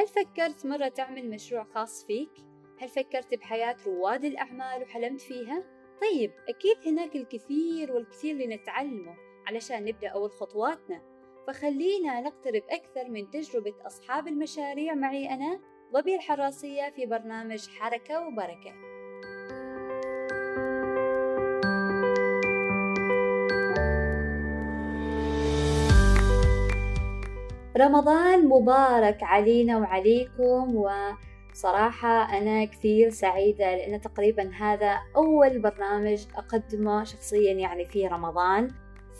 هل فكرت مرة تعمل مشروع خاص فيك؟ هل فكرت بحياة رواد الأعمال وحلمت فيها؟ طيب أكيد هناك الكثير والكثير لنتعلمه علشان نبدأ أول خطواتنا فخلينا نقترب أكثر من تجربة أصحاب المشاريع معي أنا ضبي الحراسية في برنامج حركة وبركة رمضان مبارك علينا وعليكم وصراحة أنا كثير سعيدة لأن تقريبا هذا أول برنامج أقدمه شخصيا يعني في رمضان.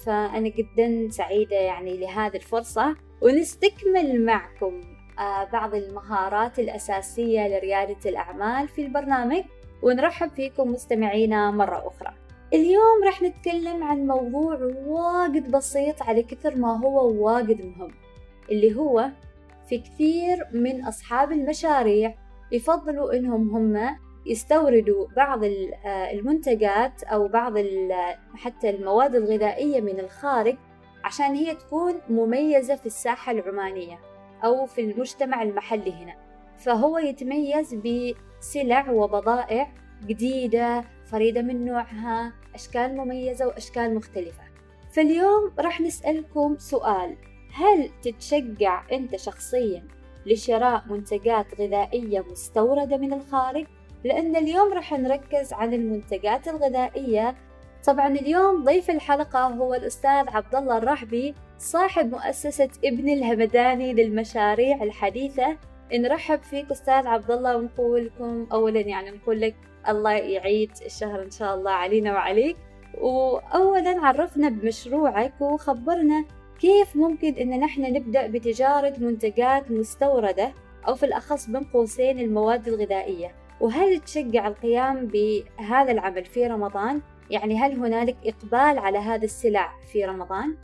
فأنا جدا سعيدة يعني لهذه الفرصة ونستكمل معكم آه، بعض المهارات الأساسية لريادة الأعمال في البرنامج ونرحب فيكم مستمعينا مرة أخرى. اليوم راح نتكلم عن موضوع واجد بسيط على كثر ما هو واجد مهم. اللي هو في كثير من أصحاب المشاريع يفضلوا إنهم هم يستوردوا بعض آه، المنتجات أو بعض حتى المواد الغذائية من الخارج عشان هي تكون مميزة في الساحة العمانية أو في المجتمع المحلي هنا. فهو يتميز بسلع وبضائع جديدة فريدة من نوعها أشكال مميزة وأشكال مختلفة. فاليوم راح نسألكم سؤال. هل تتشجع أنت شخصيا لشراء منتجات غذائية مستوردة من الخارج؟ لأن اليوم راح نركز عن المنتجات الغذائية. طبعا اليوم ضيف الحلقة هو الأستاذ عبد الله الرحبي صاحب مؤسسة ابن الهمداني للمشاريع الحديثة. نرحب فيك أستاذ عبد الله ونقول لكم أولا يعني نقول لك الله يعيد الشهر إن شاء الله علينا وعليك. وأولا عرفنا بمشروعك وخبرنا كيف ممكن إن نحن نبدأ بتجارة منتجات مستوردة أو في الأخص بين قوسين المواد الغذائية وهل تشجع القيام بهذا العمل في رمضان؟ يعني هل هنالك إقبال على هذا السلع في رمضان؟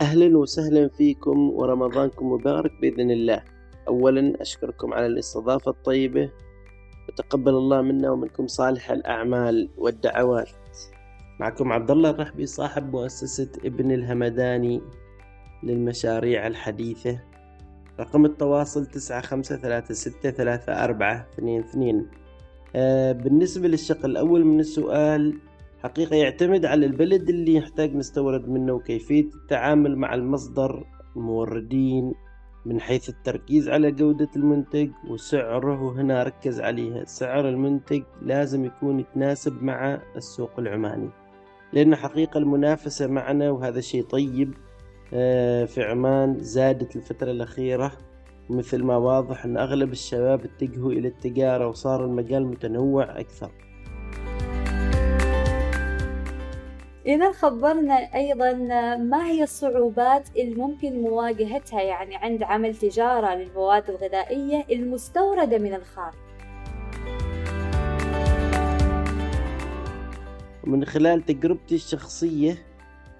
أهلا وسهلا فيكم ورمضانكم مبارك بإذن الله أولا أشكركم على الاستضافة الطيبة وتقبل الله منا ومنكم صالح الأعمال والدعوات معكم عبد الله الرحبي صاحب مؤسسة ابن الهمداني للمشاريع الحديثة. رقم التواصل تسعة خمسة ثلاثة ستة ثلاثة أربعة اثنين اثنين. آه بالنسبة للشق الأول من السؤال حقيقة يعتمد على البلد اللي يحتاج نستورد منه وكيفية التعامل مع المصدر الموردين من حيث التركيز على جودة المنتج وسعره وهنا ركز عليها. سعر المنتج لازم يكون يتناسب مع السوق العماني. لأن حقيقة المنافسة معنا وهذا شيء طيب. آه، في عمان زادت الفترة الأخيرة. مثل ما واضح أن أغلب الشباب اتجهوا إلى التجارة وصار المجال متنوع أكثر. إذا خبرنا أيضا ما هي الصعوبات الممكن مواجهتها يعني عند عمل تجارة للمواد الغذائية المستوردة من الخارج. من خلال تجربتي الشخصية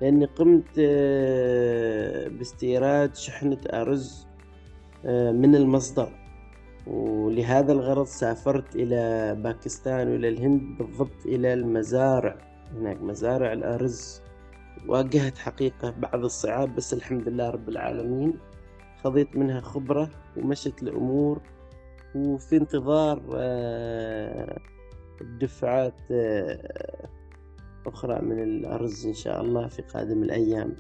لأني قمت آه، باستيراد شحنة أرز آه، من المصدر. ولهذا الغرض سافرت إلى باكستان وإلى الهند بالضبط إلى المزارع. هناك مزارع الأرز. واجهت حقيقة بعض الصعاب بس الحمد لله رب العالمين. خذيت منها خبرة ومشت الأمور وفي انتظار آه، الدفعات أخرى من الأرز إن شاء الله في قادم الأيام.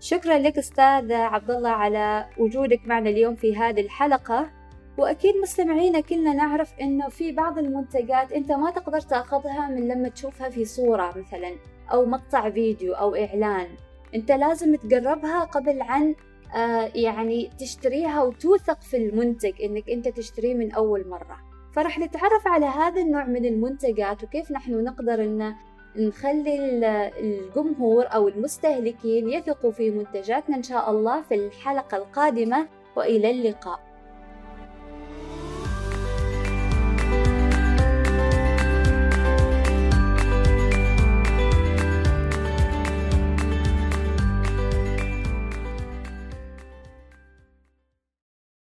شكرا لك أستاذ عبد الله على وجودك معنا اليوم في هذه الحلقة. وأكيد مستمعينا كلنا نعرف إنه في بعض المنتجات أنت ما تقدر تأخذها من لما تشوفها في صورة مثلا أو مقطع فيديو أو إعلان. أنت لازم تقربها قبل عن آه يعني تشتريها وتوثق في المنتج إنك أنت تشتريه من أول مرة. فرح نتعرف على هذا النوع من المنتجات وكيف نحن نقدر إن نخلي الجمهور أو المستهلكين يثقوا في منتجاتنا إن شاء الله في الحلقة القادمة. وإلى اللقاء.